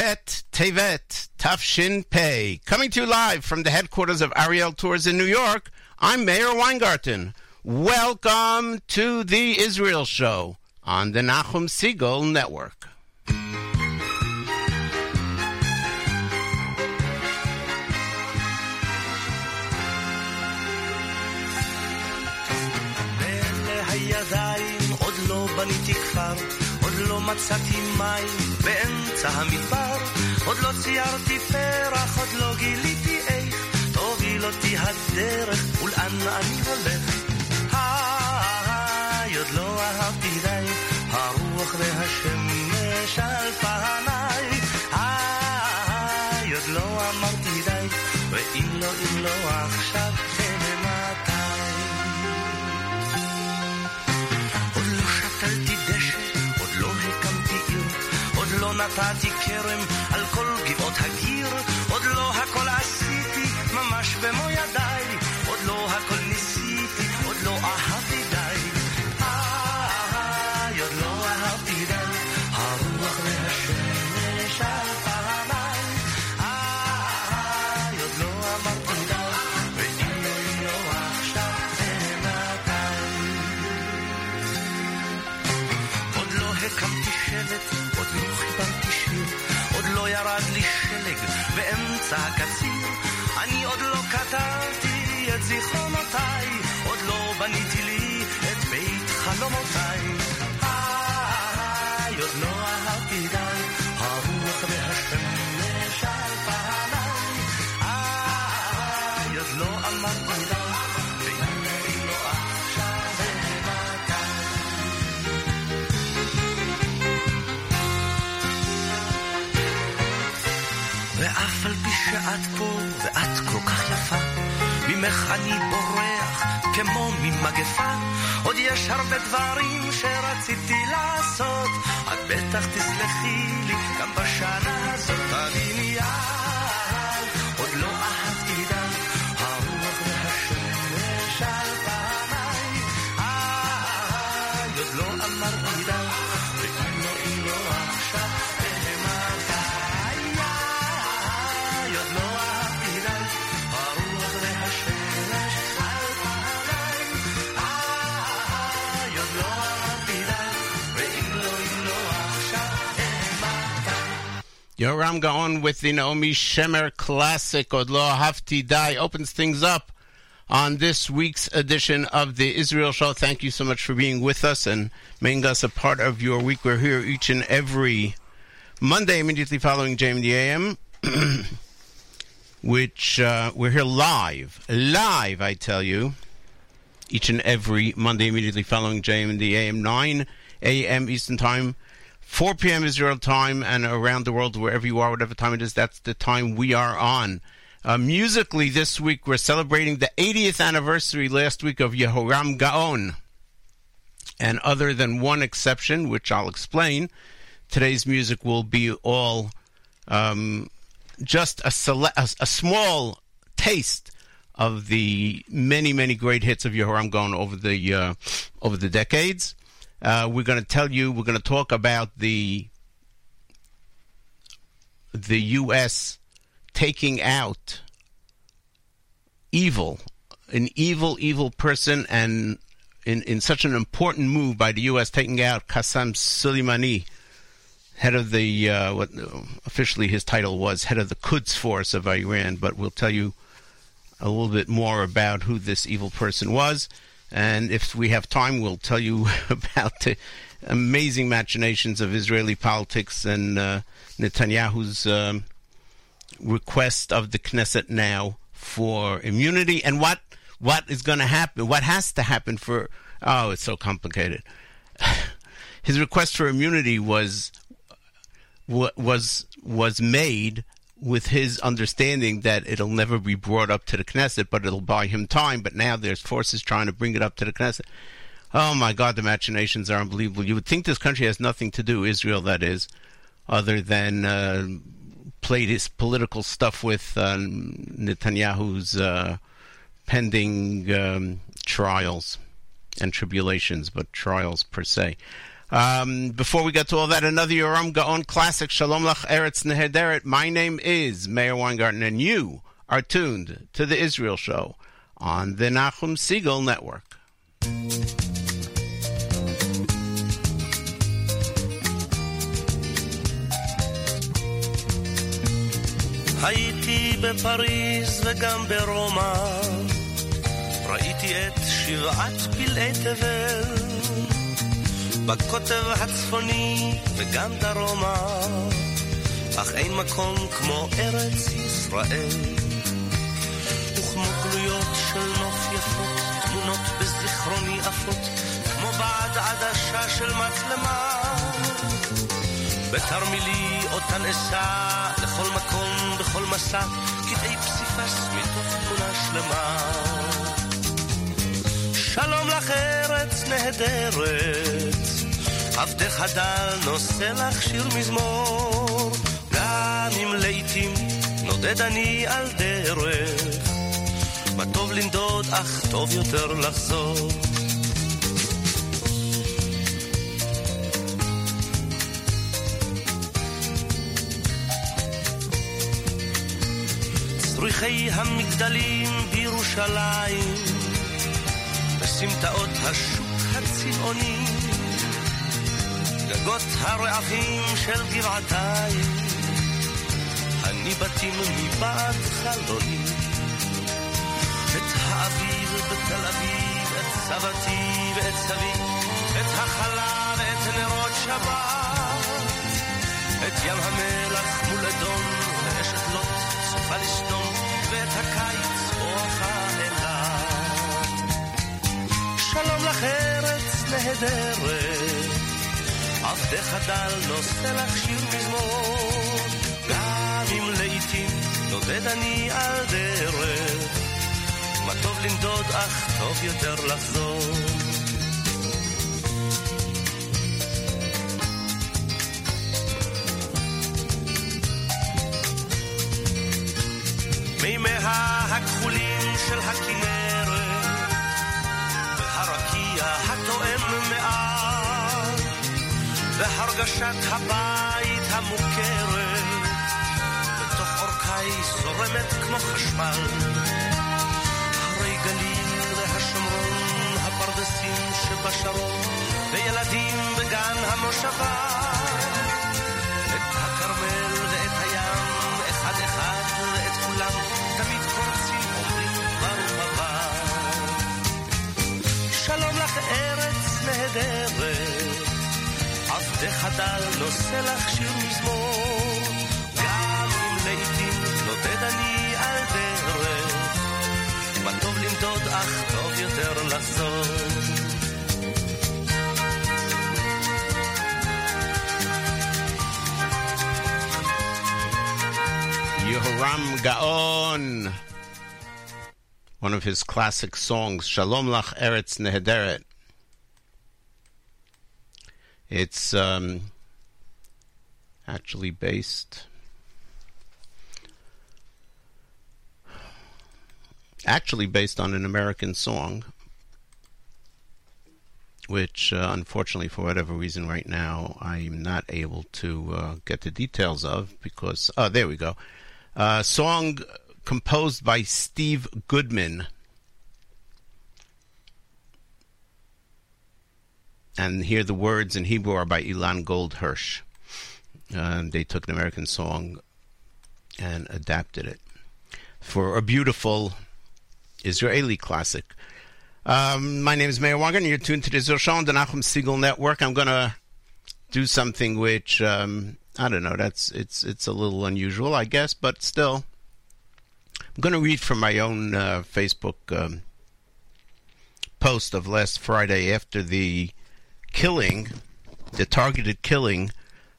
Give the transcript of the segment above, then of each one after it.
Tet Tevet Tafshin Pei. Coming to you live from the headquarters of Ariel Tours in New York, I'm Meir Weingarten. Welcome to the Israel Show on the Nachum Segal Network. בניתי כפר, עוד לא מצאתי מים באמצע המדבר, עוד לא ציירתי פרח, עוד לא גיליתי איך תוביל אותי הדרך ולאן אני הולך. היי, עוד לא אהבתי די, הרוח והשמש על פניי. היי, עוד לא אמרתי די, ואם לא, אם לא עכשיו, נתתי כרם על כל גבעות הגיר, עוד לא הכל עשיתי ממש במו ידיי, באמצע הקציר. אני עוד לא כתבתי את זיכרונותיי, ממך אני בורח כמו ממגפה. עוד יש הרבה דברים שרציתי לעשות, את בטח תסלחי לי גם בשנה הזאת. אני Yoram Gaon with the Naomi Shemer classic Od Lo Ahavti Dai opens things up on this week's edition of the Israel Show. Thank you so much for being with us and making us a part of your week. We're here each and every Monday immediately following JM AM, which uh, we're here live, live, I tell you, each and every Monday immediately following JM AM, 9 a.m. Eastern Time. 4 p.m. Israel time and around the world, wherever you are, whatever time it is, that's the time we are on. Uh, musically, this week we're celebrating the 80th anniversary last week of Yehoram Gaon. And other than one exception, which I'll explain, today's music will be all um, just a, sele- a, a small taste of the many, many great hits of Yehoram Gaon over the uh, over the decades. Uh, we're going to tell you, we're going to talk about the the U.S. taking out evil, an evil, evil person, and in, in such an important move by the U.S. taking out Qasem Soleimani, head of the uh, what officially his title was head of the Quds force of Iran. But we'll tell you a little bit more about who this evil person was. And if we have time, we'll tell you about the amazing machinations of Israeli politics and uh, Netanyahu's um, request of the Knesset now for immunity and what what is going to happen, what has to happen for. Oh, it's so complicated. His request for immunity was was was made with his understanding that it'll never be brought up to the Knesset, but it'll buy him time. But now there's forces trying to bring it up to the Knesset. Oh my God, the machinations are unbelievable. You would think this country has nothing to do, Israel, that is, other than uh, play this political stuff with uh, Netanyahu's uh, pending um, trials and tribulations, but trials per se. Um, before we get to all that, another Yoram Gaon classic, Shalom Lach Eretz Nehederet. My name is Meir Weingarten, and you are tuned to The Israel Show on the Nachum Segal Network. הייתי בפריז וגם ברומא, ראיתי את שבעת פלאי תבל. בקוטב הצפוני וגם דרומה, אך אין מקום כמו ארץ ישראל. וכמו גלויות של נוף יפות, תמונות בזיכרוני עפות, כמו בעד עדשה של מצלמה. בתרמילי אותן אשא לכל מקום, בכל מסע, קטעי פסיפס מתוך תמונה שלמה. שלום לך ארץ נהדרת, עבדך דל נושא לך שיר מזמור, גם אם לעתים נודד אני על דרך, מה טוב לנדוד אך טוב יותר לחזור. צריכי המגדלים בירושלים, בסמטאות השוק הצבעוני, גגות הרעפים של גבעתיים, הניבטים מבעד חלוני. את האביב בתל אביב, את סבתי ואת סבי, את החלה ואת נרות שבת, את ים המלח מול אדום ואשת לוט סופה לסדום, ואת הקיץ שלום לך ארץ נהדרת, עבדך דל נושא לך שיר מזמור, גם אם לעתים נודד אני על דרך, מה טוב לנדוד אך טוב יותר לחזור. מימיה הכחולים של הכנרת, והרגשת הבית המוכרת, בתוך אורכי זורמת כמו חשמל. הרי גליל והשומרון, הפרדסים שבשרון, וילדים בגן המושבה. את הכרמל ואת הים, אחד אחד ואת כולם, תמיד קורצים אומרים ברוך הבא. שלום לך ארץ נהדרת, עבדך דל נושא לך שיר מזמור, גם אם לעתים נודד אני על דרך, מה טוב לנדוד אך טוב יותר לחזור. Yehoram Gaon, one of his classic songs, Shalom Lach Eretz Nehederet. It's um, actually based. Actually, based on an American song, which uh, unfortunately, for whatever reason, right now I'm not able to uh, get the details of because. Oh, there we go. Uh, song composed by Steve Goodman. And here the words in Hebrew are by Ilan Gold Uh, they took an American song and adapted it for a beautiful Israeli classic. Um, my name is Meir Wagen. You're tuned to the on the Nachum Segal Network. I'm going to do something which um, I don't know. That's it's it's a little unusual, I guess, but still, I'm going to read from my own uh, Facebook um, post of last Friday after the killing, the targeted killing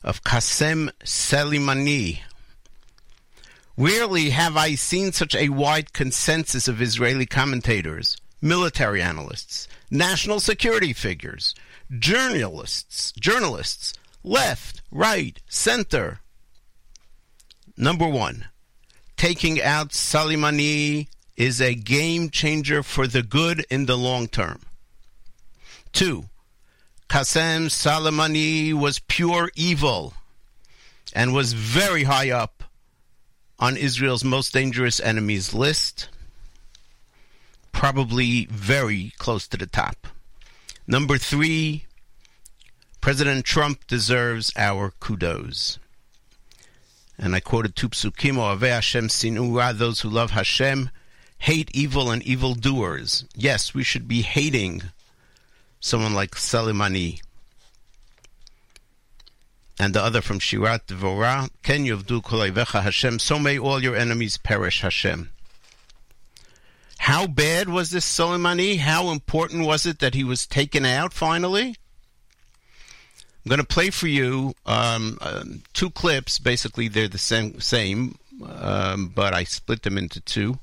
of Qasem Soleimani. Rarely have I seen such a wide consensus of Israeli commentators, military analysts, national security figures, journalists, journalists, left, right, center. Number one, taking out Soleimani is a game changer for the good in the long term. Two, Qasem Soleimani was pure evil and was very high up on Israel's most dangerous enemies list, probably very close to the top. Number three, President Trump deserves our kudos. And I quoted two psukim, Oave Hashem sinura, those who love Hashem, hate evil and evildoers. Yes, we should be hating someone like Soleimani. And the other from Shirat Devorah, Ken Yovdu Kolayvecha Hashem, so may all your enemies perish, Hashem. How bad was this Soleimani? How important was it that he was taken out finally? I'm going to play for you um, uh, two clips. Basically, they're the same, same um, but I split them into two.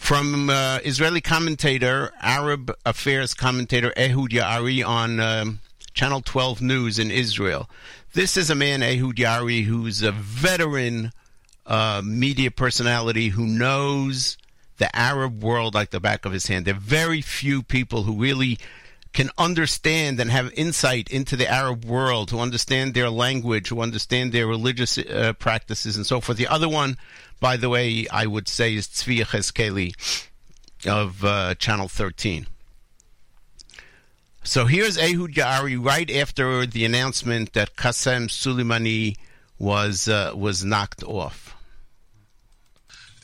From uh, Israeli commentator, Arab affairs commentator Ehud Yaari on um, Channel 12 News in Israel. This is a man, Ehud Yaari, who's a veteran uh, media personality who knows the Arab world like the back of his hand. There are very few people who really can understand and have insight into the Arab world, who understand their language, who understand their religious uh, practices, and so forth. The other one, by the way, I would say is Tzvi Yechezkeli of uh, Channel 13. So here's Ehud Yaari right after the announcement that Qasem Soleimani was uh, was knocked off.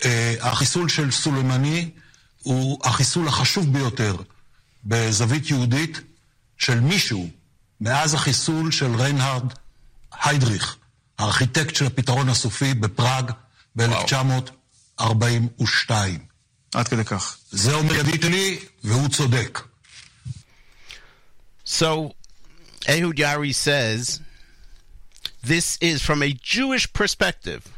Uh, החיסול של סולימני הוא החיסול החשוב ביותר בזווית יהודית של מישהו מאז החיסול של ריינהרד היידריך, הארכיטקט של הפתרון הסופי בפראג ב-1942. עד כדי כך. זה אומר ידיד והוא צודק. So, Ehud Yaari says, this is from a Jewish perspective.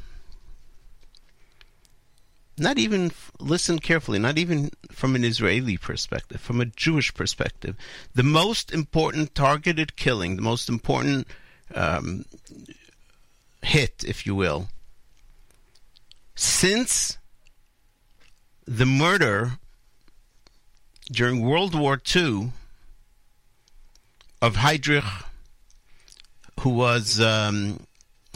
Not even, listen carefully, not even from an Israeli perspective, from a Jewish perspective. The most important targeted killing, the most important um, hit, if you will, since the murder during World War II of Heydrich, who was um,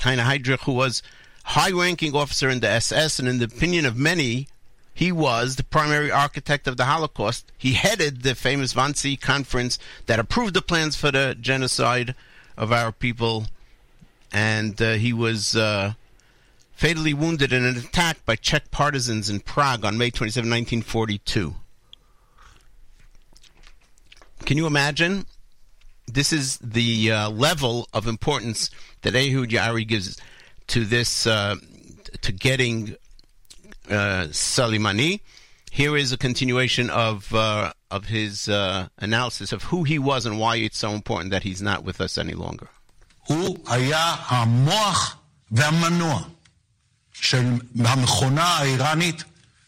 Heine Heydrich, who was high-ranking officer in the SS, and in the opinion of many, he was the primary architect of the Holocaust. He headed the famous Wannsee conference that approved the plans for the genocide of our people, and uh, he was uh, fatally wounded in an attack by Czech partisans in Prague on May 27, 1942. Can you imagine? This is the uh, level of importance that Ehud Yaari gives to this, uh, to getting uh, Soleimani. Here is a continuation of uh, of his uh, analysis of who he was and why it's so important that he's not with us any longer. הוא היה המוח והמנוע של המכונה האיראנית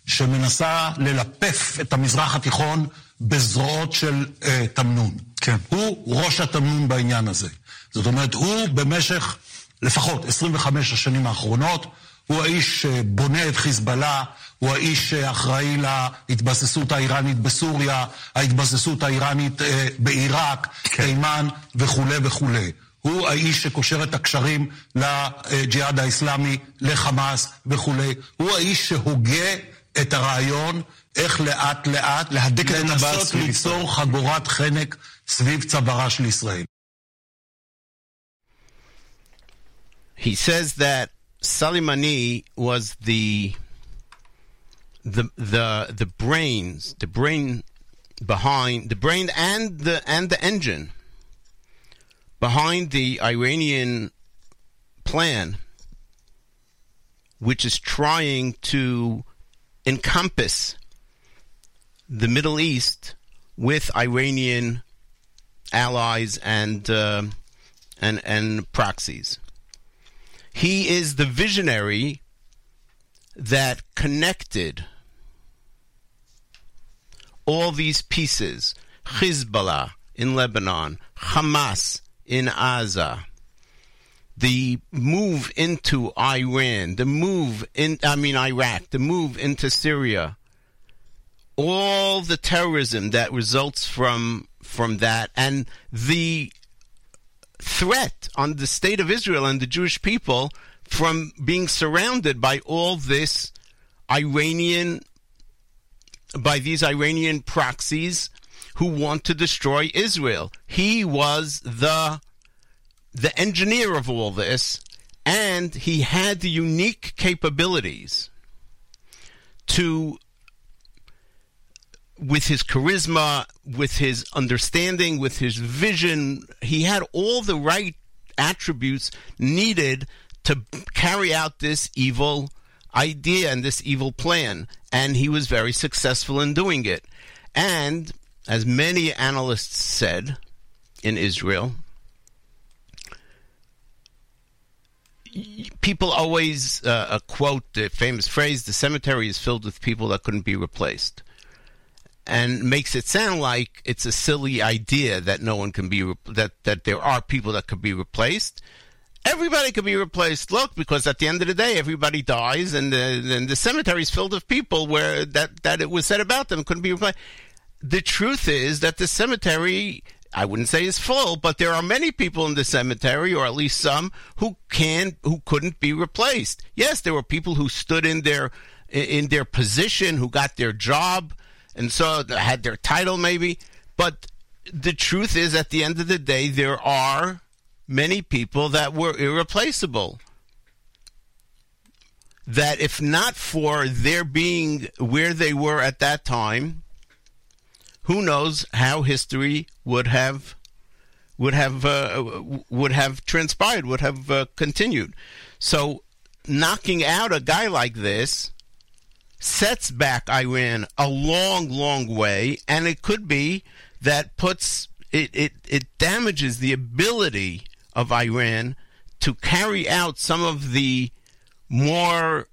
שמנסה ללפף את המזרח התיכון בזרועות של uh, תמנון. כן. הוא ראש התמנון בעניין הזה. זאת אומרת, הוא במשך לפחות 25 השנים האחרונות, הוא האיש שבונה את חיזבאללה, הוא האיש שאחראי להתבססות האיראנית בסוריה, ההתבססות האיראנית אה, בעיראק, כן. תימן וכולי וכולי. הוא האיש שקושר את הקשרים לג'יהאד האסלאמי, לחמאס וכולי. הוא האיש שהוגה את הרעיון איך לאט לאט להדק את לנסות. ליצור חגורת חנק סביב צווארה של ישראל. He says that Soleimani was the the the the brains, the brain behind the brain and the and the engine behind the Iranian plan, which is trying to encompass the Middle East with Iranian allies and uh, and and proxies. He is the visionary that connected all these pieces Hezbollah in Lebanon, Hamas in Gaza, the move into Iran, the move in, I mean, Iraq, the move into Syria, all the terrorism that results from from that, and the threat on the state of Israel and the Jewish people from being surrounded by all this Iranian, by these Iranian proxies who want to destroy Israel. He was the the engineer of all this, and he had the unique capabilities to with his charisma, with his understanding, with his vision, he had all the right attributes needed to carry out this evil idea and this evil plan. And he was very successful in doing it. And as many analysts said in Israel, people always uh, quote the famous phrase the cemetery is filled with people that couldn't be replaced and makes it sound like it's a silly idea that no one can be re- that that there are people that could be replaced. Everybody could be replaced. Look because at the end of the day everybody dies and the, and the cemetery is filled with people where that that it was said about them couldn't be replaced the truth is that the cemetery I wouldn't say is full, but there are many people in the cemetery, or at least some, who can who couldn't be replaced. Yes, there were people who stood in their in their position, who got their job, and so had their title maybe. But the truth is, at the end of the day, there are many people that were irreplaceable. That if not for their being where they were at that time, who knows how history would have would have uh, would have transpired, would have uh, continued. So knocking out a guy like this sets back Iran a long, long way, and it could be that puts it, it, it damages the ability of Iran to carry out some of the more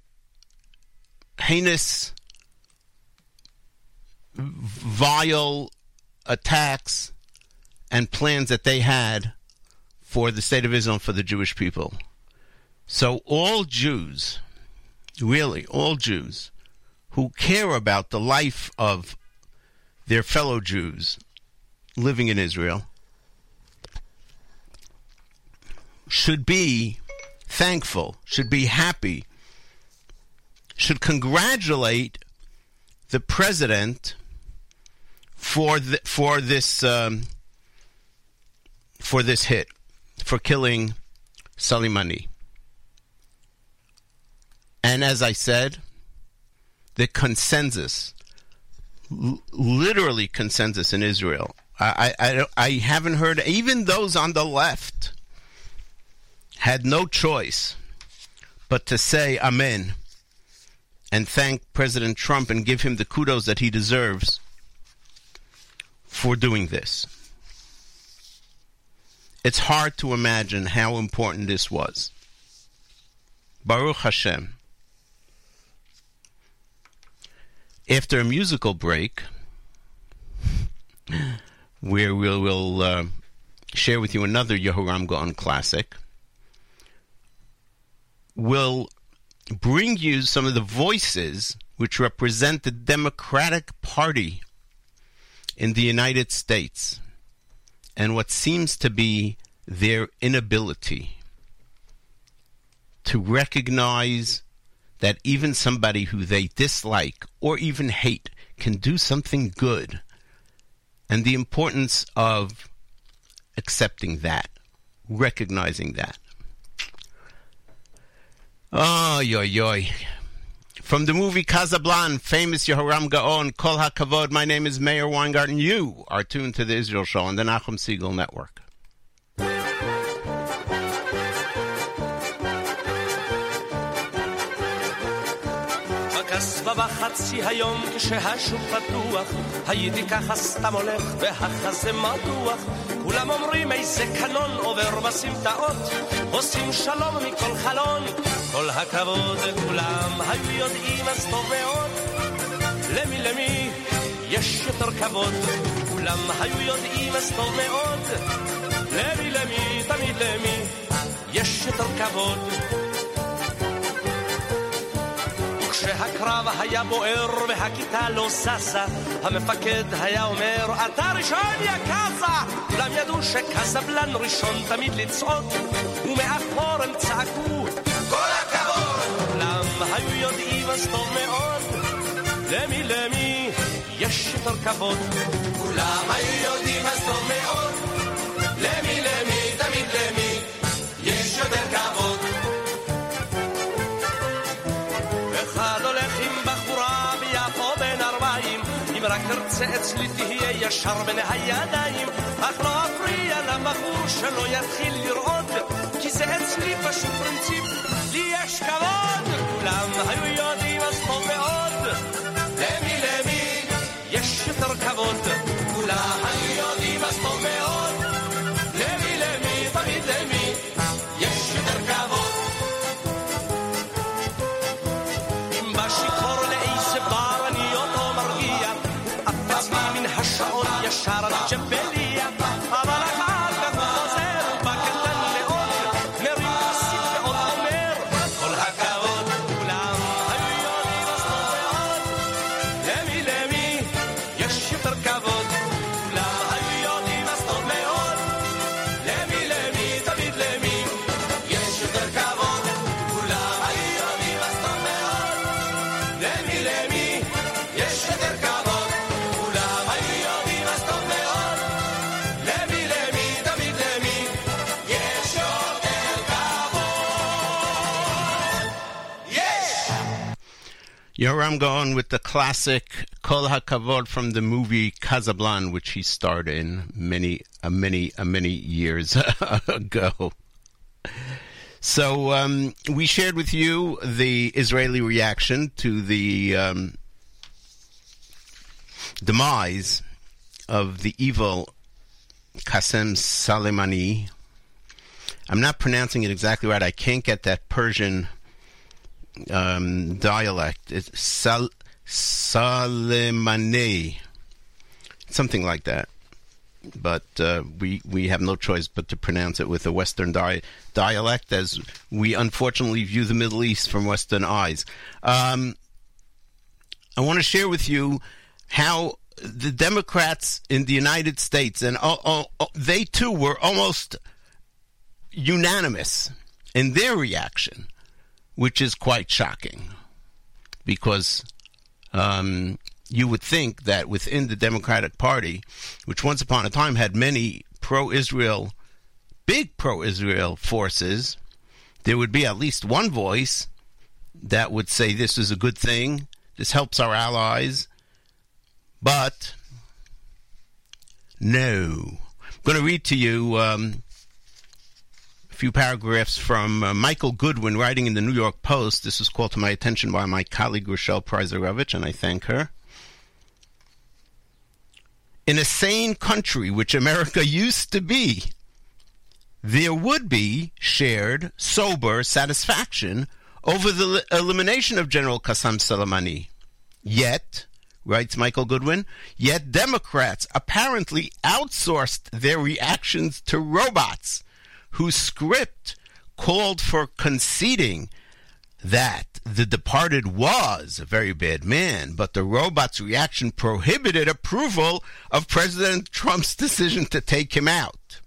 heinous vile attacks and plans that they had for the state of Israel for the Jewish people. So all Jews, really all Jews, who care about the life of their fellow Jews living in Israel should be thankful, should be happy, should congratulate the president for the, for this um, for this hit for killing Soleimani. And as I said, the consensus, l- literally consensus in Israel. I, I, I haven't heard, even those on the left had no choice but to say Amen and thank President Trump and give him the kudos that he deserves for doing this. It's hard to imagine how important this was. Baruch Hashem. After a musical break, where we'll, uh, share with you another Yehoram Gaon classic, we'll bring you some of the voices which represent the Democratic Party in the United States and what seems to be their inability to recognize that even somebody who they dislike or even hate can do something good and the importance of accepting that, recognizing that. Oh, yo, yo. From the movie Casablanca, famous Yehoram Gaon, Kol HaKavod, my name is Meir Weingarten. You are tuned to the Israel Show on the Nachum Segal Network. בחצי היום כשהשוק פתוח הייתי ככה סתם הולך והחזה מתוח. כולם אומרים איזה קנון עובר בסמטאות עושים שלום מכל חלון. כל הכבוד כולם היו יודעים אז טוב מאוד. למי למי יש יותר כבוד. כולם היו יודעים אז טוב מאוד. למי למי תמיד למי יש יותר כבוד וכשהקרב היה בוער והכיתה לא זזה, המפקד היה אומר, אתה ראשון יא קאזה! כולם ידעו שקזבלן ראשון תמיד לצעוד, ומאחור הם צעקו, כל הכבוד! כולם היו יודעים אז טוב מאוד, למי למי יש יותר כבוד. כולם היו יודעים אז טוב מאוד, למי תרצה אצלי תהיה ישר בין הידיים, אך לא אפריע לבחור שלא יתחיל לרעוד, כי זה אצלי פשוט פרינציפ, Yoram Gaon with the classic Kol HaKavod from the movie Casablanca, which he starred in many, uh, many, uh, many years ago. So um, we shared with you the Israeli reaction to the um, demise of the evil Qasem Soleimani. I'm not pronouncing it exactly right. I can't get that Persian um, dialect. It's Sal- Salemane, something like that. But uh, we we have no choice but to pronounce it with a Western di- dialect, as we unfortunately view the Middle East from Western eyes. Um, I want to share with you how the Democrats in the United States, and oh, oh, oh, they too were almost unanimous in their reaction which is quite shocking because um, you would think that within the Democratic Party, which once upon a time had many pro Israel, big pro Israel forces, there would be at least one voice that would say this is a good thing, this helps our allies. But no. I'm going to read to you. Um, few paragraphs from uh, Michael Goodwin writing in the New York Post. This was called to my attention by my colleague Rochelle Pryzerovich, and I thank her. In a sane country, which America used to be, there would be shared, sober satisfaction over the li- elimination of General Qasem Soleimani. Yet, writes Michael Goodwin, yet Democrats apparently outsourced their reactions to robots whose script called for conceding that the departed was a very bad man, but the robot's reaction prohibited approval of President Trump's decision to take him out.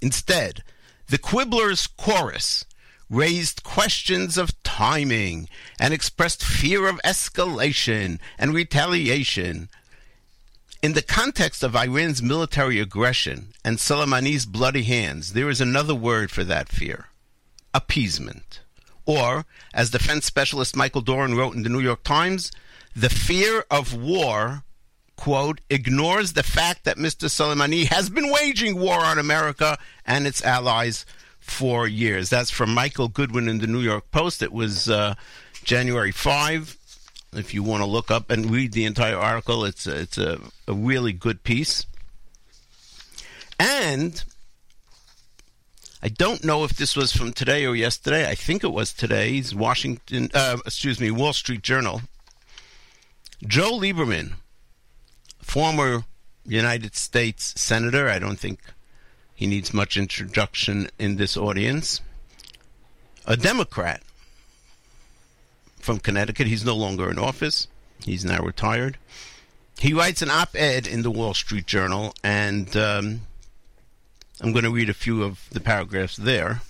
Instead, the Quibbler's chorus raised questions of timing and expressed fear of escalation and retaliation. In the context of Iran's military aggression and Soleimani's bloody hands, there is another word for that fear appeasement. Or, as defense specialist Michael Doran wrote in the New York Times, the fear of war, quote, ignores the fact that Mr. Soleimani has been waging war on America and its allies for years. That's from Michael Goodwin in the New York Post. It was uh, January 5 if you want to look up and read the entire article, it's a, it's a, a really good piece. And I don't know if this was from today or yesterday. I think it was today's Washington, uh, excuse me, Wall Street Journal. Joe Lieberman, former United States senator, I don't think he needs much introduction in this audience, a Democrat from Connecticut. He's no longer in office. He's now retired. He writes an op-ed in the Wall Street Journal, and um, I'm going to read a few of the paragraphs there.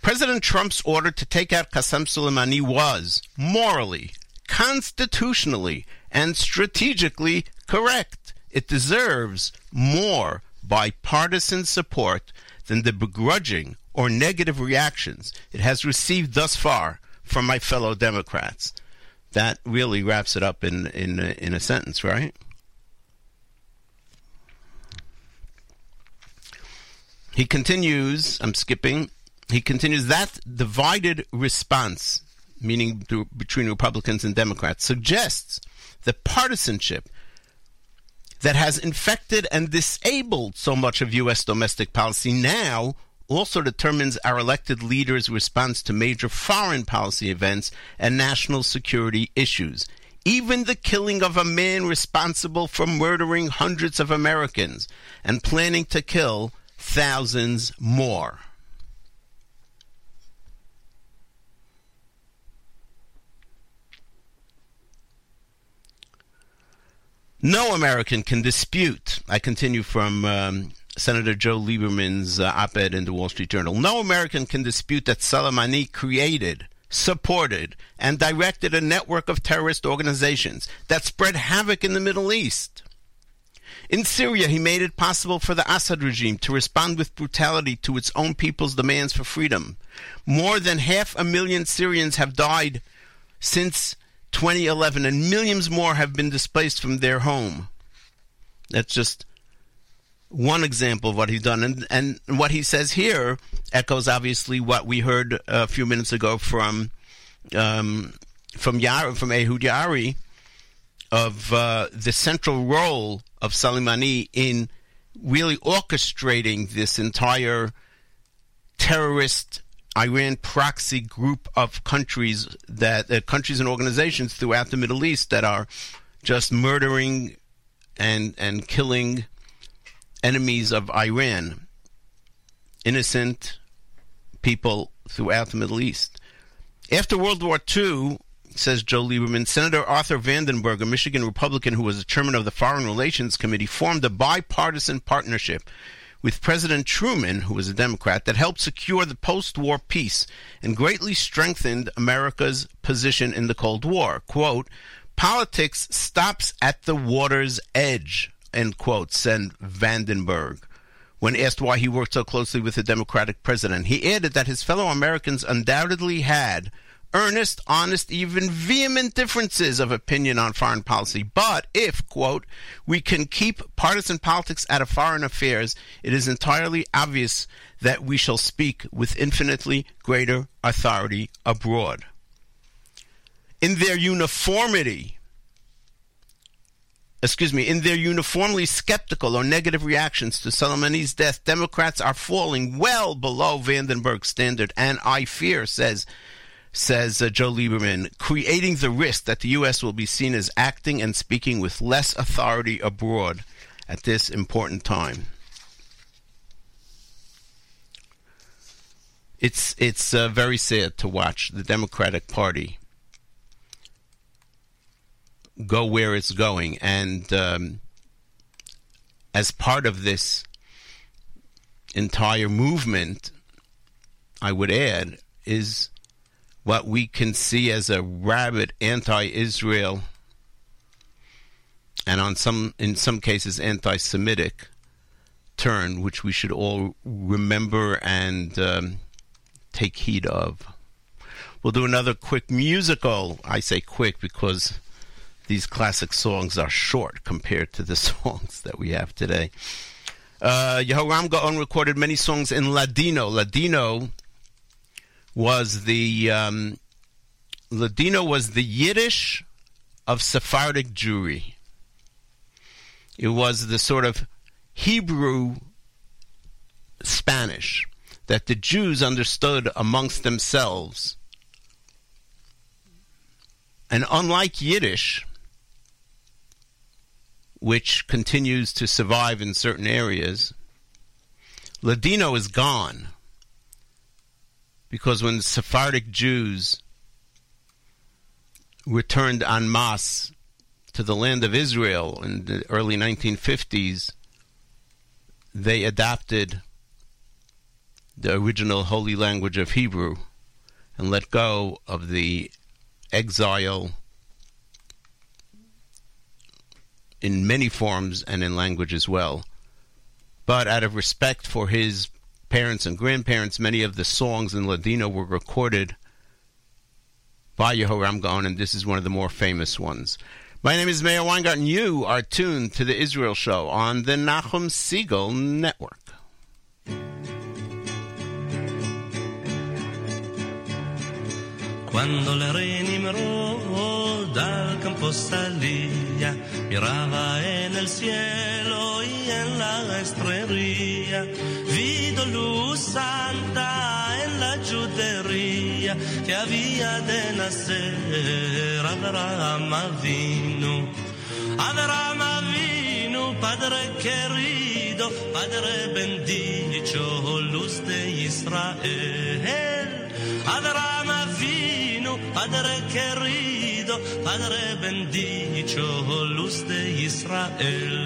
President Trump's order to take out Qasem Soleimani was morally, constitutionally, and strategically correct. It deserves more bipartisan support than the begrudging or negative reactions it has received thus far from my fellow Democrats. That really wraps it up in in uh, in a sentence, right? He continues, I'm skipping. He continues that divided response, meaning between Republicans and Democrats, suggests the partisanship that has infected and disabled so much of U.S. domestic policy now also determines our elected leaders' response to major foreign policy events and national security issues. Even the killing of a man responsible for murdering hundreds of Americans and planning to kill thousands more. No American can dispute, I continue from um, Senator Joe Lieberman's uh, op ed in the Wall Street Journal. No American can dispute that Soleimani created, supported, and directed a network of terrorist organizations that spread havoc in the Middle East. In Syria, he made it possible for the Assad regime to respond with brutality to its own people's demands for freedom. More than half a million Syrians have died since 2011, and millions more have been displaced from their home. That's just one example of what he's done. And, and what he says here echoes obviously what we heard a few minutes ago from um, from Yar- from Ehud Yaari of uh, the central role of Soleimani in really orchestrating this entire terrorist Iran proxy group of countries that uh, countries and organizations throughout the Middle East that are just murdering and and killing enemies of Iran, innocent people throughout the Middle East. After World War II, says Joe Lieberman, Senator Arthur Vandenberg, a Michigan Republican who was the chairman of the Foreign Relations Committee, formed a bipartisan partnership with President Truman, who was a Democrat, that helped secure the post war peace and greatly strengthened America's position in the Cold War. Quote, politics stops at the water's edge, end quote, said Vandenberg. When asked why he worked so closely with the Democratic president, he added that his fellow Americans undoubtedly had earnest, honest, even vehement differences of opinion on foreign policy. But if, quote, we can keep partisan politics out of foreign affairs, it is entirely obvious that we shall speak with infinitely greater authority abroad. In their uniformity, excuse me, in their uniformly skeptical or negative reactions to Soleimani's death, Democrats are falling well below Vandenberg's standard, and I fear, says says uh, Joe Lieberman, creating the risk that the U.S. will be seen as acting and speaking with less authority abroad at this important time. It's it's uh, very sad to watch the Democratic Party go where it's going, and um, as part of this entire movement, I would add is what we can see as a rabid anti-Israel and on some in some cases anti-Semitic turn, which we should all remember and um, take heed of. We'll do another quick musical. I say quick because these classic songs are short compared to the songs that we have today. Uh, Yehoram Gaon recorded many songs in Ladino. Ladino was the um, Ladino was the Yiddish of Sephardic Jewry. It was the sort of Hebrew Spanish that the Jews understood amongst themselves. And unlike Yiddish, which continues to survive in certain areas, Ladino is gone. Because when Sephardic Jews returned en masse to the land of Israel in the early 1950s, they adopted the original holy language of Hebrew and let go of the exile in many forms and in language as well. But out of respect for his parents and grandparents, many of the songs in Ladino were recorded by Yehoram Gaon, and this is one of the more famous ones. My name is Meir Weingarten. You are tuned to the Israel Show on the Nachum Segal Network. Cuando le Nimrod al campo salía, miraba en el cielo y en la estrella, vido luz santa en la judería que había de nacer Abraham Avinu. Abraham Avinu, Padre querido, Padre bendito, luz de Israel. Abraham Avinu, Padre querido, Padre bendito, luz de Israel.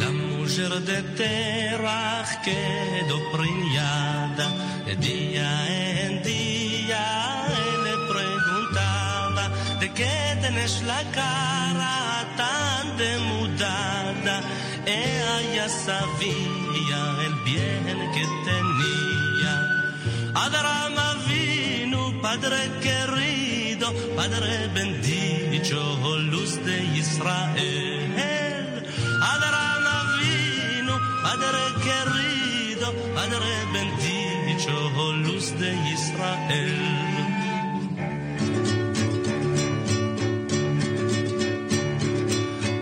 La mujer de Terach quedó preñada día en día le preguntaba de qué tenés la cara tan demudada. Ella sabía el bien que tenía. Abraham vino, Padre querido, Padre bendito, luz de Israel. Abraham vino, Padre querido, Padre bendito, luz de Israel.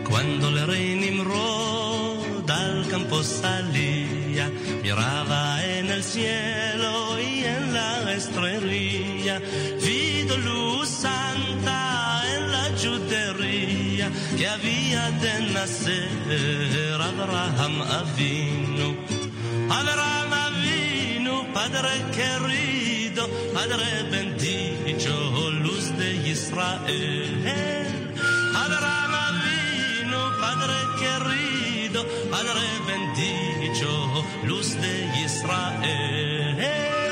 Cuando el rey Nimrod al campo salía, miraba Abraham Avinu. Abraham Avinu, Padre querido, Padre bendito, luz de Israel. Abraham Avinu, Padre querido, Padre bendito, luz de Israel.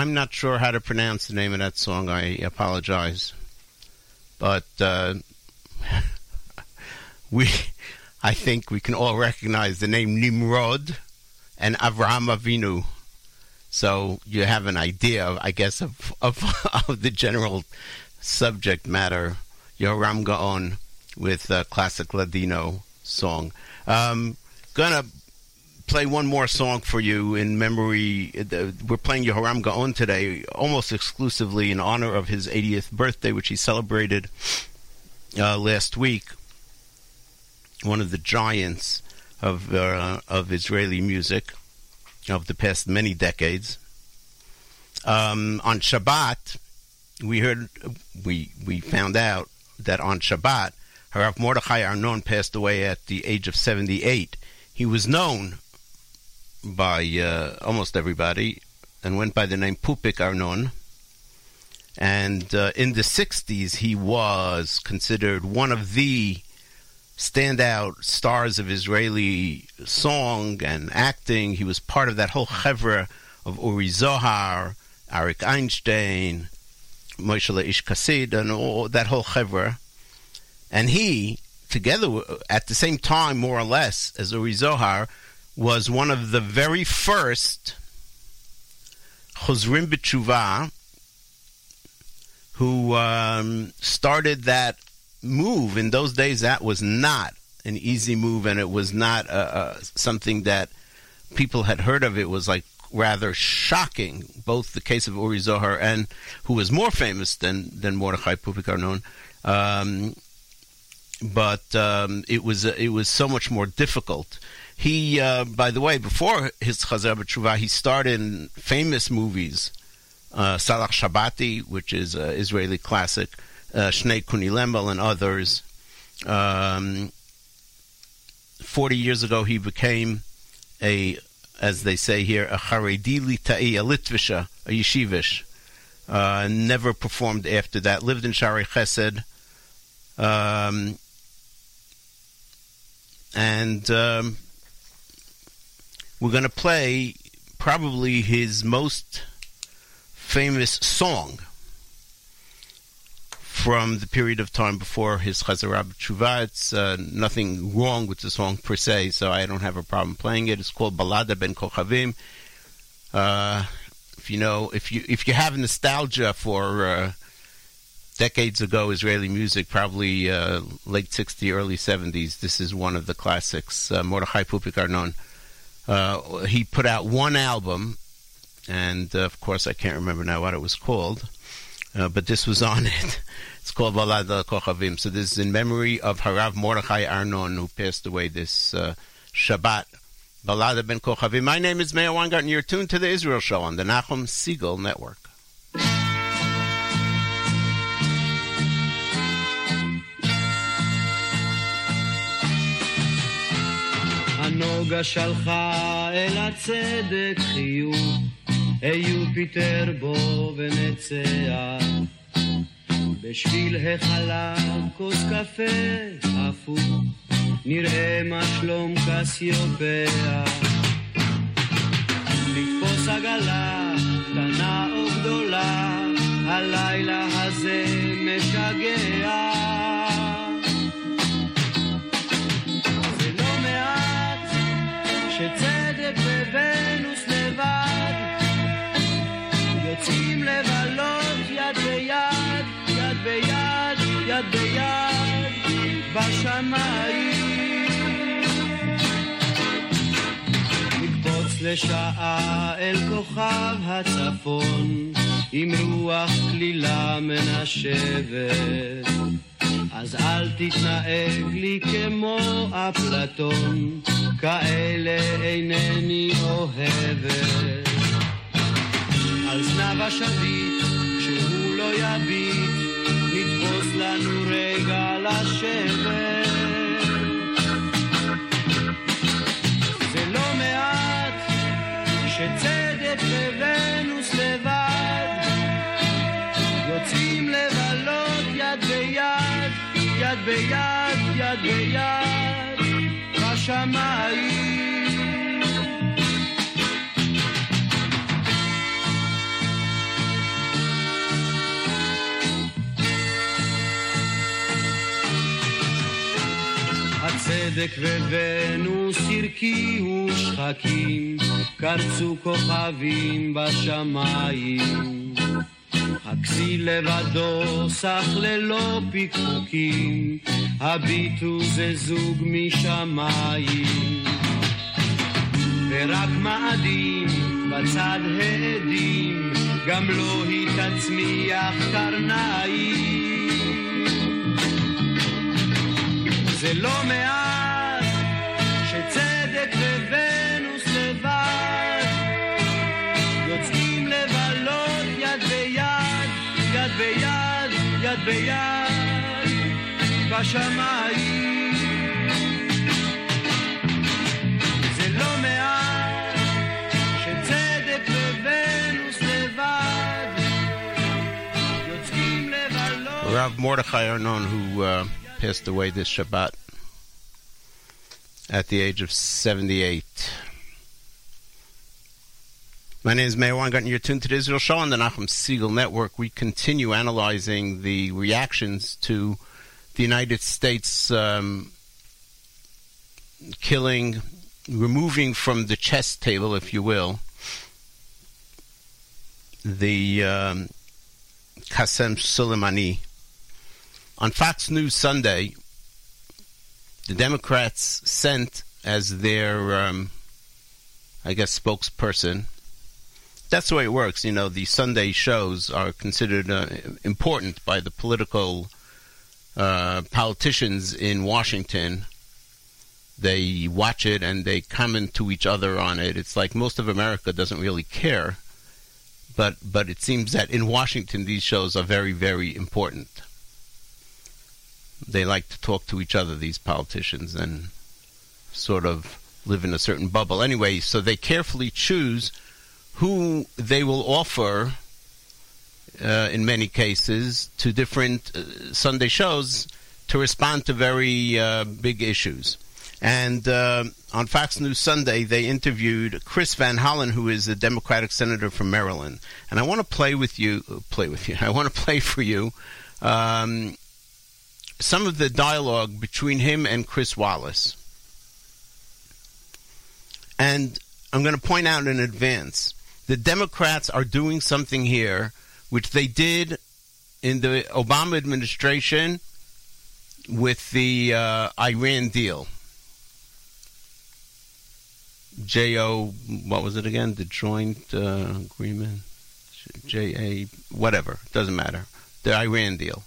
I'm not sure how to pronounce the name of that song. I apologize. But uh, we, I think we can all recognize the name Nimrod and Avraham Avinu. So you have an idea, I guess, of, of, of the general subject matter. Yoram Gaon with a classic Ladino song. Um, gonna play one more song for you in memory. uh, We're playing Yehoram Gaon today, almost exclusively in honor of his 80th birthday, which he celebrated uh, last week. One of the giants of uh, of Israeli music of the past many decades. Um, on Shabbat, we heard we we found out that on Shabbat, Harav Mordechai Arnon passed away at the age of 78. He was known by uh, almost everybody and went by the name Pupik Arnon. And uh, in the 60s, he was considered one of the standout stars of Israeli song and acting. He was part of that whole chevra of Uri Zohar, Arik Einstein, Moshe Ish Kassid, and all that whole chevra. And he, together at the same time, more or less, as Uri Zohar, was one of the very first Chozrim B'Tshuva who um, started that move. In those days, that was not an easy move, and it was not uh, uh, something that people had heard of. It was like rather shocking. Both the case of Uri Zohar and who was more famous than than Mordechai Pupik. Um, but um, it was it was so much more difficult. He, uh, by the way, before his Chazar B'Tshuva, he starred in famous movies uh, Shabati, which is an Israeli classic, uh, Shnei Kuni and others. Um, 40 years ago, he became a, as they say here, a Haredi Litai, a Litvisha, a Yeshivish. Uh, never performed after that. Lived in Shari Chesed. Um, and um, we're going to play probably his most famous song from the period of time before his Chazarah B'Tshuva. It's uh, nothing wrong with the song per se, so I don't have a problem playing it. It's called Balada Ben Kochavim. Uh, if you know, if you if you have nostalgia for uh, decades ago Israeli music, probably uh, late 60s, early 70s, this is one of the classics. Uh, Mordechai Pupik Arnon. Uh, he put out one album, and uh, of course I can't remember now what it was called, uh, but this was on it. It's called Balada Kochavim. So this is in memory of Harav Mordechai Arnon, who passed away this uh, Shabbat. Balada Ben Kochavim. My name is Meir Weingarten. You're tuned to the Israel Show on the Nachum Segal Network. הנוגה שלחה אל הצדק חיוך, היופיטר בו ונצח. בשביל החלב כוס קפה הפוך, נראה מה שלום קסיופיה. לתפוס עגלה, קטנה או גדולה, הלילה הזה משגע. שצדק וונוס לבד יוצאים לבלות יד ביד, יד ביד, יד ביד בשמיים. נקפוץ לשעה אל כוכב הצפון עם רוח כלילה מנשבת אז אל תתנהג לי כמו אפלטון, כאלה אינני אוהבת. על זנב השביט, כשהוא לא יביט, נתפוס לנו רגע לשבת. זה לא מעט שצדק וונוס ביד, יד ביד, בשמיים. הצדק וונוס הרקיעו שחקים, קרצו כוכבים בשמיים. הכסיל לבדו סך ללא פיקפוקים, הביטו זה זוג משמיים. ורק מאדים בצד העדים, גם לא היא תצמיח קרניים. זה לא מעט שצדק וונוס ביד, יד ביד בשמיים. זה לא מעט שצדק וונוס לבד יוצאים לבלות Rav Mordechai Arnon, who uh, passed away this Shabbat at the age of 78. My name is Meir Weingarten. You're tuned to the Israel Show on the Nachum Segal Network. We continue analyzing the reactions to the United States um, killing, removing from the chess table, if you will, the um, Qasem Soleimani. On Fox News Sunday, the Democrats sent as their, um, I guess, spokesperson. That's the way it works. You know, the Sunday shows are considered uh, important by the political uh, politicians in Washington. They watch it and they comment to each other on it. It's like most of America doesn't really care. but but it seems that in Washington these shows are very very important. They like to talk to each other, these politicians, and sort of live in a certain bubble. Anyway, so they carefully choose who they will offer. Uh, in many cases, to different uh, Sunday shows to respond to very uh, big issues. And uh, on Fox News Sunday, they interviewed Chris Van Hollen, who is a Democratic senator from Maryland. And I want to play with you, play with you. I want to play for you um, some of the dialogue between him and Chris Wallace. And I'm going to point out in advance the Democrats are doing something here, which they did in the Obama administration with the uh, Iran deal. JO, what was it again? The joint uh, agreement? JA, whatever, doesn't matter. The Iran deal,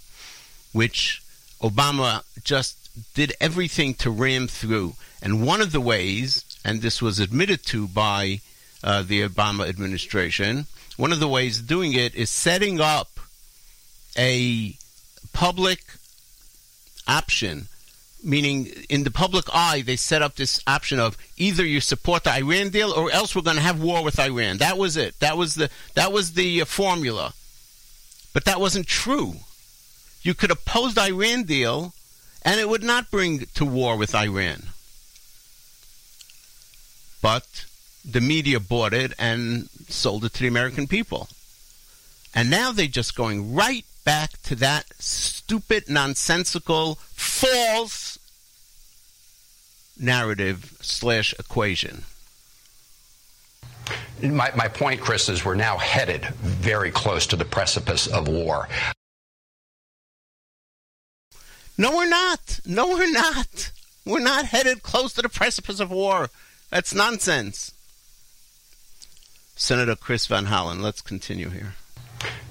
which Obama just did everything to ram through. And one of the ways, and this was admitted to by uh, the Obama administration, one of the ways of doing it is setting up a public option meaning in the public eye they set up this option of either you support the Iran deal or else we're going to have war with Iran. That was it. That was the that was the uh, formula. But that wasn't true. You could oppose the Iran deal and it would not bring to war with Iran. But the media bought it and sold it to the American people. And now they're just going right back to that stupid, nonsensical, false narrative slash equation. My, my point, Chris, is we're now headed very close to the precipice of war. No, we're not. No, we're not. We're not headed close to the precipice of war. That's nonsense. Senator Chris Van Hollen, let's continue here.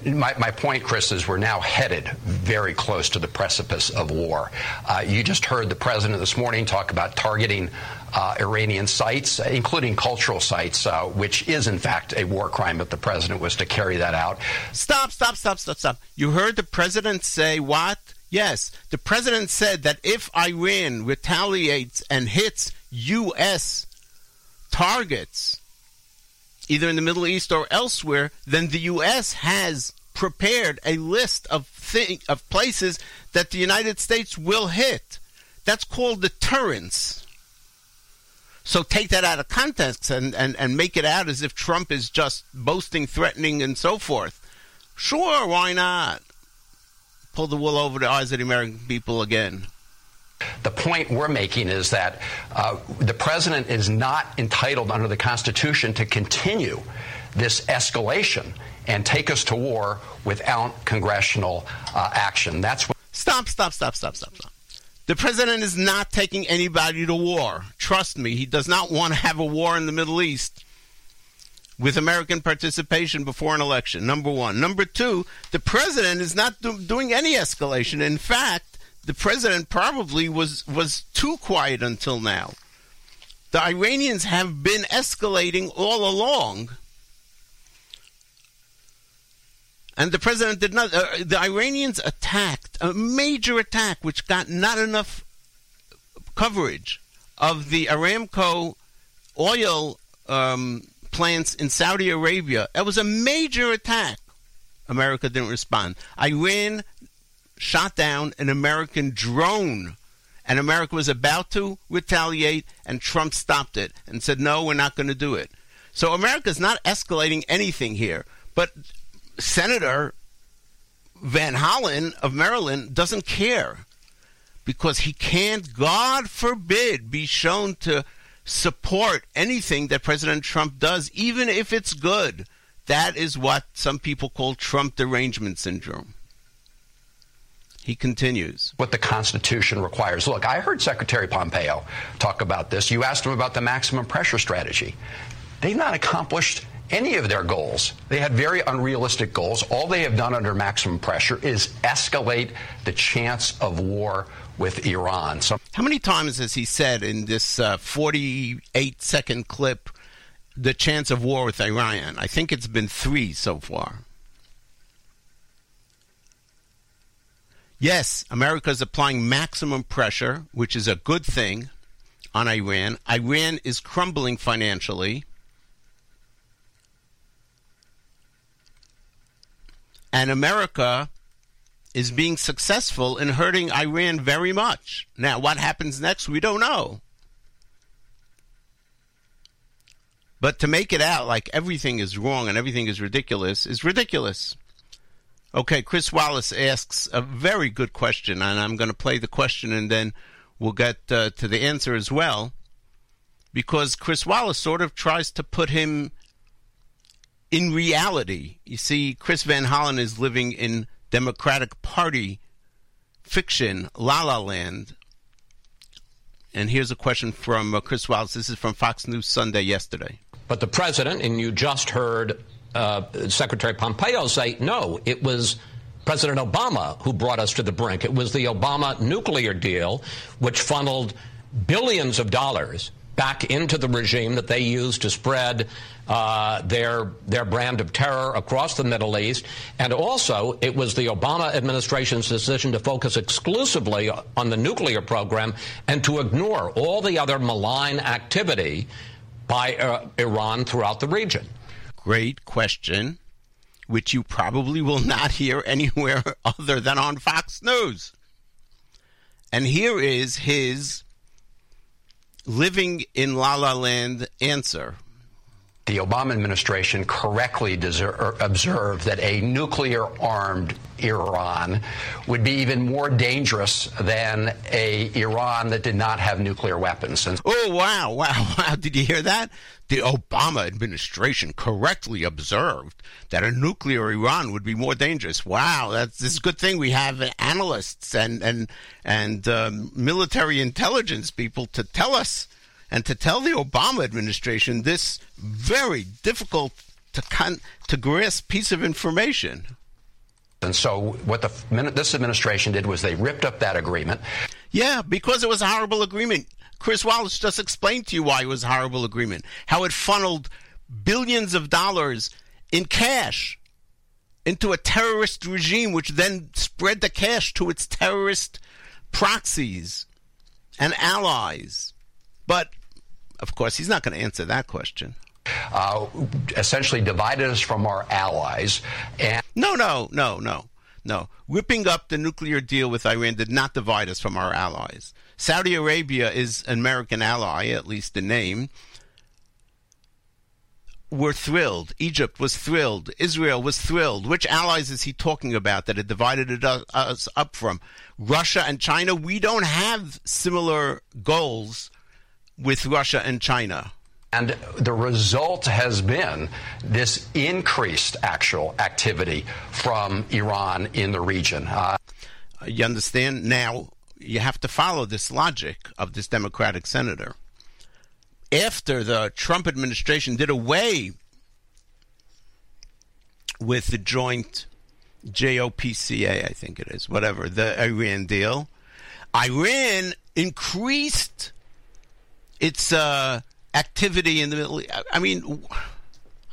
My, my, point, Chris, is we're now headed very close to the precipice of war. Uh, you just heard the president this morning talk about targeting uh, Iranian sites, including cultural sites, uh, which is, in fact, a war crime if the president was to carry that out. Stop, stop, stop, stop, stop. You heard the president say what? Yes, the president said that if Iran retaliates and hits U.S. targets, either in the Middle East or elsewhere, then the U.S. has prepared a list of thing, of places that the United States will hit. That's called deterrence. So take that out of context and, and, and make it out as if Trump is just boasting, threatening, and so forth. Sure, why not? Pull the wool over the eyes of the American people again. The point we're making is that uh, the president is not entitled under the Constitution to continue this escalation and take us to war without congressional uh, action. That's what. Stop, stop, stop, stop, stop, stop. The president is not taking anybody to war. Trust me, he does not want to have a war in the Middle East with American participation before an election. Number one. Number two, the president is not do- doing any escalation. In fact, the president probably was was too quiet until now. The Iranians have been escalating all along. And the president did not. Uh, the Iranians attacked a major attack, which got not enough coverage of the Aramco oil um, plants in Saudi Arabia. That was a major attack. America didn't respond. Iran shot down an American drone. And America was about to retaliate, and Trump stopped it and said, no, we're not going to do it. So America's not escalating anything here. But Senator Van Hollen of Maryland doesn't care because he can't, God forbid, be shown to support anything that President Trump does, even if it's good. That is what some people call Trump derangement syndrome. He continues. What the Constitution requires. Look, I heard Secretary Pompeo talk about this. You asked him about the maximum pressure strategy. They've not accomplished any of their goals. They had very unrealistic goals. All they have done under maximum pressure is escalate the chance of war with Iran. So, how many times has he said in this uh, 48 second clip the chance of war with Iran. I think it's been three so far. Yes, America is applying maximum pressure, which is a good thing, on Iran. Iran is crumbling financially. And America is being successful in hurting Iran very much. Now, what happens next, we don't know. But to make it out like everything is wrong and everything is ridiculous is ridiculous. Okay, Chris Wallace asks a very good question, and I'm going to play the question and then we'll get uh, to the answer as well. Because Chris Wallace sort of tries to put him in reality. You see, Chris Van Hollen is living in Democratic Party fiction, La La Land. And here's a question from uh, Chris Wallace. This is from Fox News Sunday yesterday. But the president, and you just heard uh, Secretary Pompeo say, no, it was President Obama who brought us to the brink. It was the Obama nuclear deal, which funneled billions of dollars back into the regime that they used to spread uh, their their brand of terror across the Middle East, and also it was the Obama administration's decision to focus exclusively on the nuclear program and to ignore all the other malign activity by uh, Iran throughout the region? Great question, which you probably will not hear anywhere other than on Fox News. And here is his living in La La Land answer the Obama administration correctly deser- observed that a nuclear armed Iran would be even more dangerous than a Iran that did not have nuclear weapons. And oh wow, wow, wow! Did you hear that? The Obama administration correctly observed that a nuclear Iran would be more dangerous. Wow, that's this good thing we have analysts and and and um, military intelligence people to tell us and to tell the Obama administration this very difficult to con- to grasp piece of information. And so, what the this administration did was they ripped up that agreement. Yeah, because it was a horrible agreement. Chris Wallace just explained to you why it was a horrible agreement. How it funneled billions of dollars in cash into a terrorist regime, which then spread the cash to its terrorist proxies and allies. But of course, he's not going to answer that question. Uh, essentially divided us from our allies. And no, no, no, no, no. Ripping up the nuclear deal with Iran did not divide us from our allies. Saudi Arabia is an American ally, at least in name. We're thrilled. Egypt was thrilled. Israel was thrilled. Which allies is he talking about that had divided us up from? Russia and China? We don't have similar goals with Russia and China. And the result has been this increased actual activity from Iran in the region. Uh, you understand? Now, you have to follow this logic of this Democratic senator. After the Trump administration did away with the joint JOPCA, I think it is, whatever, the Iran deal, Iran increased its uh, activity in the Middle East. I mean,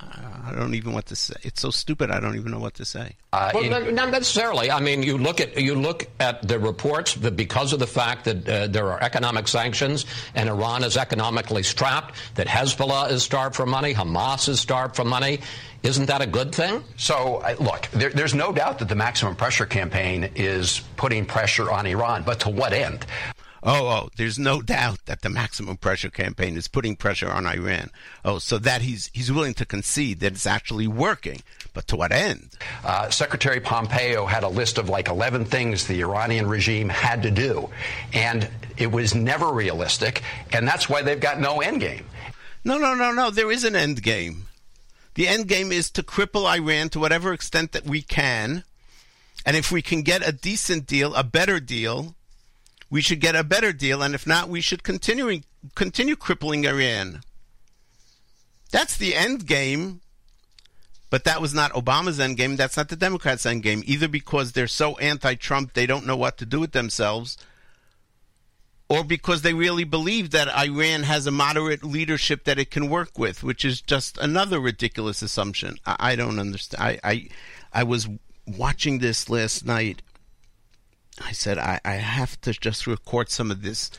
I don't even what to say. It's so stupid. I don't even know what to say. Uh, well, in, not necessarily. I mean, you look at you look at the reports that because of the fact that uh, there are economic sanctions and Iran is economically strapped, that Hezbollah is starved for money, Hamas is starved for money. Isn't that a good thing? So, uh, look, there, there's no doubt that the maximum pressure campaign is putting pressure on Iran, but to what end? Oh, oh, there's no doubt that the maximum pressure campaign is putting pressure on Iran. Oh, so that he's he's willing to concede that it's actually working, but to what end? Uh, Secretary Pompeo had a list of like 11 things the Iranian regime had to do, and it was never realistic, and that's why they've got no end game. No, no, no, no. There is an end game. The end game is to cripple Iran to whatever extent that we can, and if we can get a decent deal, a better deal we should get a better deal, and if not, we should continue continue crippling Iran. That's the end game. But that was not Obama's end game. That's not the Democrats' end game either, because they're so anti-Trump they don't know what to do with themselves, or because they really believe that Iran has a moderate leadership that it can work with, which is just another ridiculous assumption. I, I don't understand. I, I, I was watching this last night. I said I, I have to just record some of this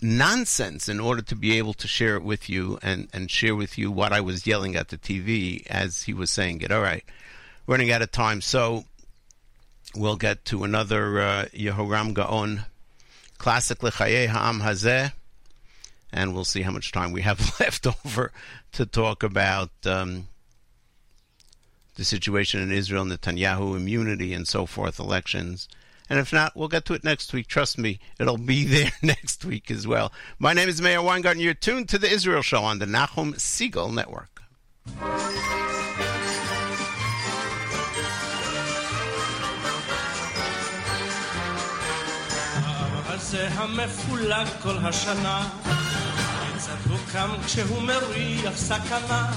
nonsense in order to be able to share it with you and, and share with you what I was yelling at the TV as he was saying it. All right, running out of time, so we'll get to another uh, Yehoram Gaon classic Lechaye Ha'am Hazeh, and we'll see how much time we have left over to talk about um, the situation in Israel, Netanyahu immunity, and so forth, elections. And if not, we'll get to it next week. Trust me, it'll be there next week as well. My name is Meir Weingarten. You're tuned to The Israel Show on the Nachum Segal Network. המפולג כל השנה, הוא קם כשהוא מריח סכנה,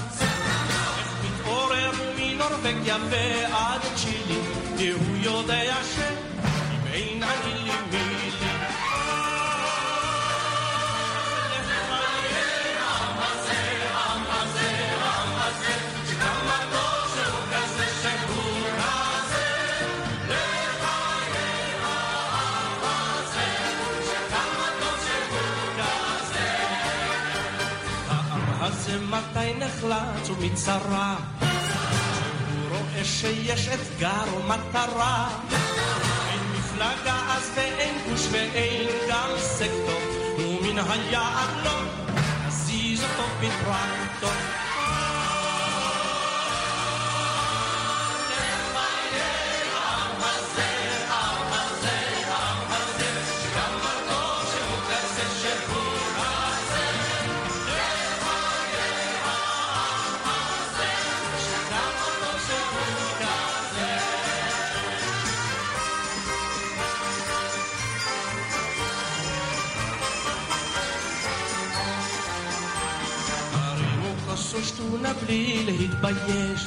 איך מתעורר מנורבגיה ועד צ'ילי, כי הוא יודע ש... عين عن اللي ميلي זה מתי נחלץ ומצרה, שהוא רואה שיש אתגר ומטרה. מפלגה אז ואין גוש ואין גם סקטור ומן היעד לא נזיז אותו בטרקטור בלי להתבייש.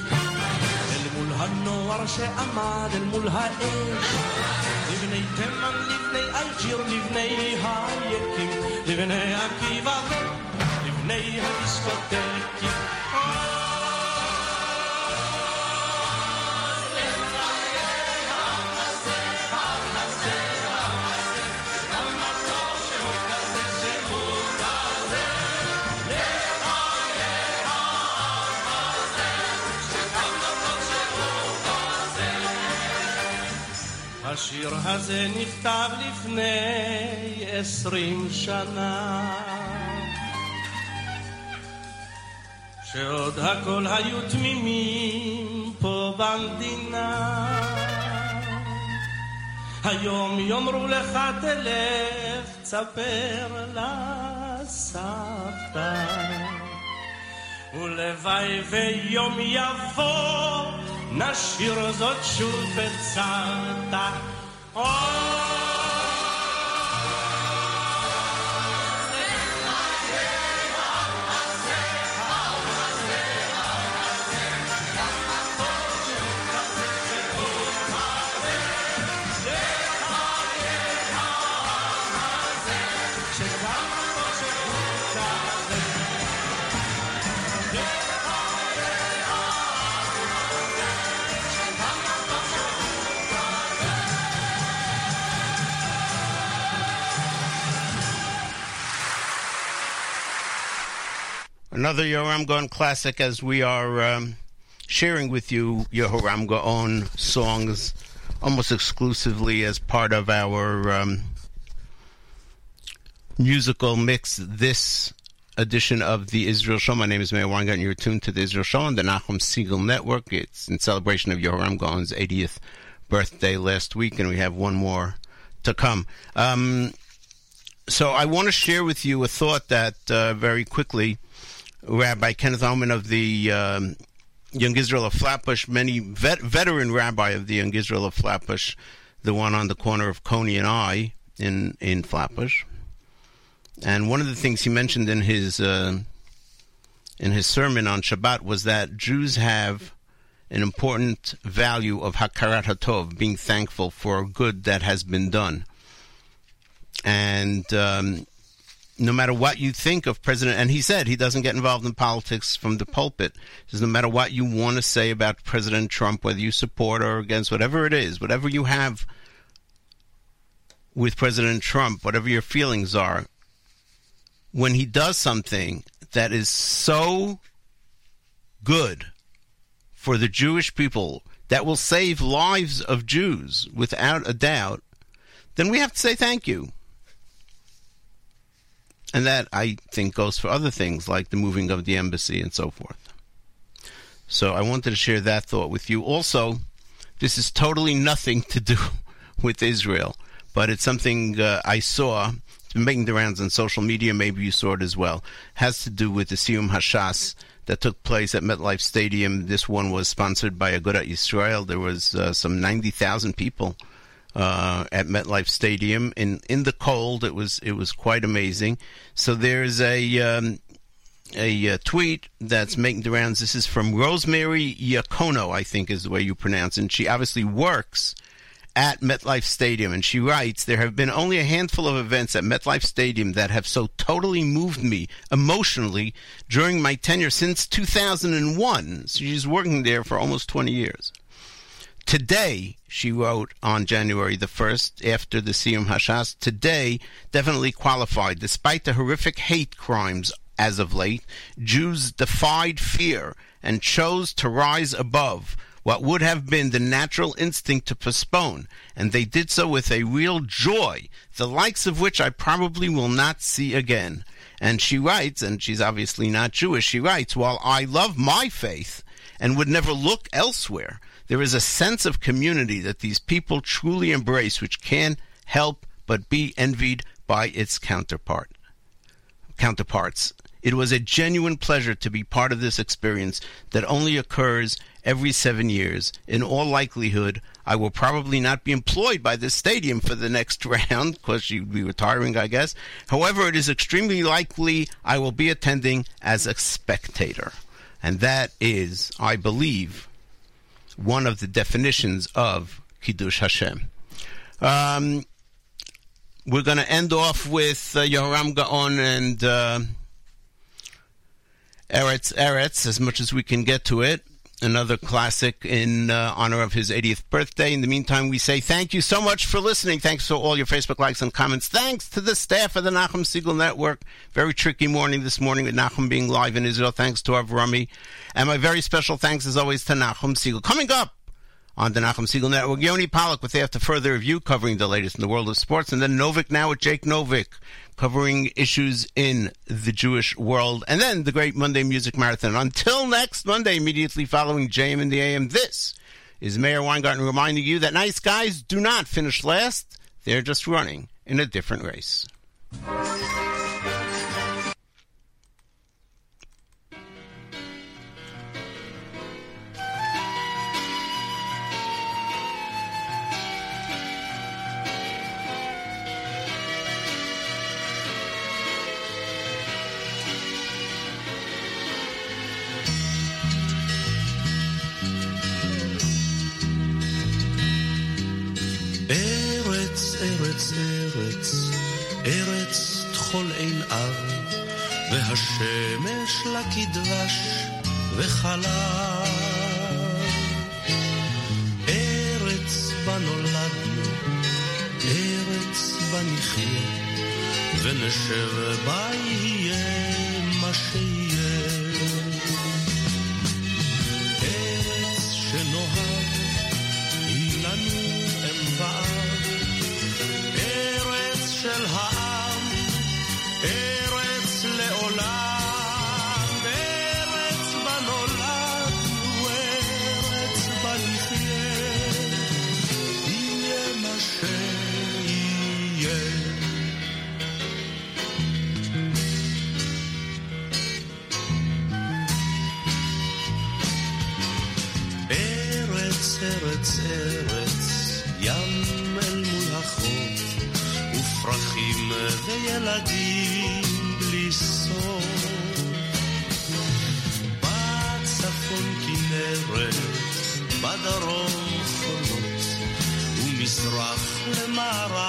אל מול הנוער שעמד אל מול האש. לבני תימן, לבני אלג'יר, לבני היקים לבני עקיבא ולבני הדיסקוטקים השיר הזה נכתב לפני עשרים שנה. שעוד הכל היו תמימים פה במדינה. היום יאמרו לך תלך תספר לסבתא. ולוואי ויום יבוא נשיר זאת שוב בצעתה. Another Yoram Gaon classic as we are um, sharing with you Yehoram Gaon songs almost exclusively as part of our um, musical mix this edition of the Israel Show. My name is Meir and You're tuned to the Israel Show on the Nachum Segal Network. It's in celebration of Yehoram Gaon's 80th birthday last week, and we have one more to come. Um, so I want to share with you a thought that uh, very quickly Rabbi Kenneth Auman of the um, Young Israel of Flatbush, many vet- veteran rabbi of the Young Israel of Flatbush, the one on the corner of Coney and I in in Flatbush. And one of the things he mentioned in his uh, in his sermon on Shabbat was that Jews have an important value of hakarat hatov, being thankful for good that has been done. and um, no matter what you think of President, and he said he doesn't get involved in politics from the pulpit. He says no matter what you want to say about President Trump, whether you support or against, whatever it is, whatever you have with President Trump, whatever your feelings are, when he does something that is so good for the Jewish people that will save lives of Jews without a doubt, then we have to say thank you. And that, I think, goes for other things like the moving of the embassy and so forth. So I wanted to share that thought with you. Also, this is totally nothing to do with Israel, but it's something uh, I saw. Making the rounds on social media. Maybe you saw it as well. has to do with the Siyum Hashas that took place at MetLife Stadium. This one was sponsored by Agudat Yisrael. There was uh, some 90,000 people uh, at MetLife Stadium in in the cold. It was it was quite amazing. So there's a um, a uh, tweet that's making the rounds. This is from Rosemary Yacono, I think is the way you pronounce it. And she obviously works at MetLife Stadium, and she writes, There have been only a handful of events at MetLife Stadium that have so totally moved me emotionally during my tenure since 2001. So she's working there for almost 20 years. Today, she wrote on January the 1st, after the Siyum Hashas, today definitely qualified. Despite the horrific hate crimes as of late, Jews defied fear and chose to rise above what would have been the natural instinct to postpone, and they did so with a real joy, the likes of which I probably will not see again. And she writes, and she's obviously not Jewish, she writes, While I love my faith and would never look elsewhere, there is a sense of community that these people truly embrace, which can't help but be envied by its counterpart. Counterparts. It was a genuine pleasure to be part of this experience that only occurs every seven years. In all likelihood, I will probably not be employed by this stadium for the next round because you'd be retiring, I guess. However, it is extremely likely I will be attending as a spectator. And that is, I believe, one of the definitions of Kiddush Hashem. Um, we're going to end off with uh, Yoram Gaon and uh, Eretz Eretz as much as we can get to it. Another classic in uh, honor of his 80th birthday. In the meantime, we say thank you so much for listening. Thanks for all your Facebook likes and comments. Thanks to the staff of the Nachum Segal Network. Very tricky morning this morning with Nachum being live in Israel. Thanks to Avrami. And my very special thanks, as always, to Nachum Segal. Coming up, on the Nachum Segal Network. Yoni Pollock with After Further Review covering the latest in the world of sports. And then Novik now with Jake Novik covering issues in the Jewish world. And then the great Monday Music Marathon. Until next Monday, immediately following JM in the AM, this is Meir Weingarten reminding you that nice guys do not finish last. They're just running in a different race. לה כדבש וחלב. ארץ בה נולדנו, ארץ בה נחיה, ונשב בה יהיה מה שיהיה. וילדים בלי סוף. בצפון כנרת, בדרום חולות, ומזרח למערב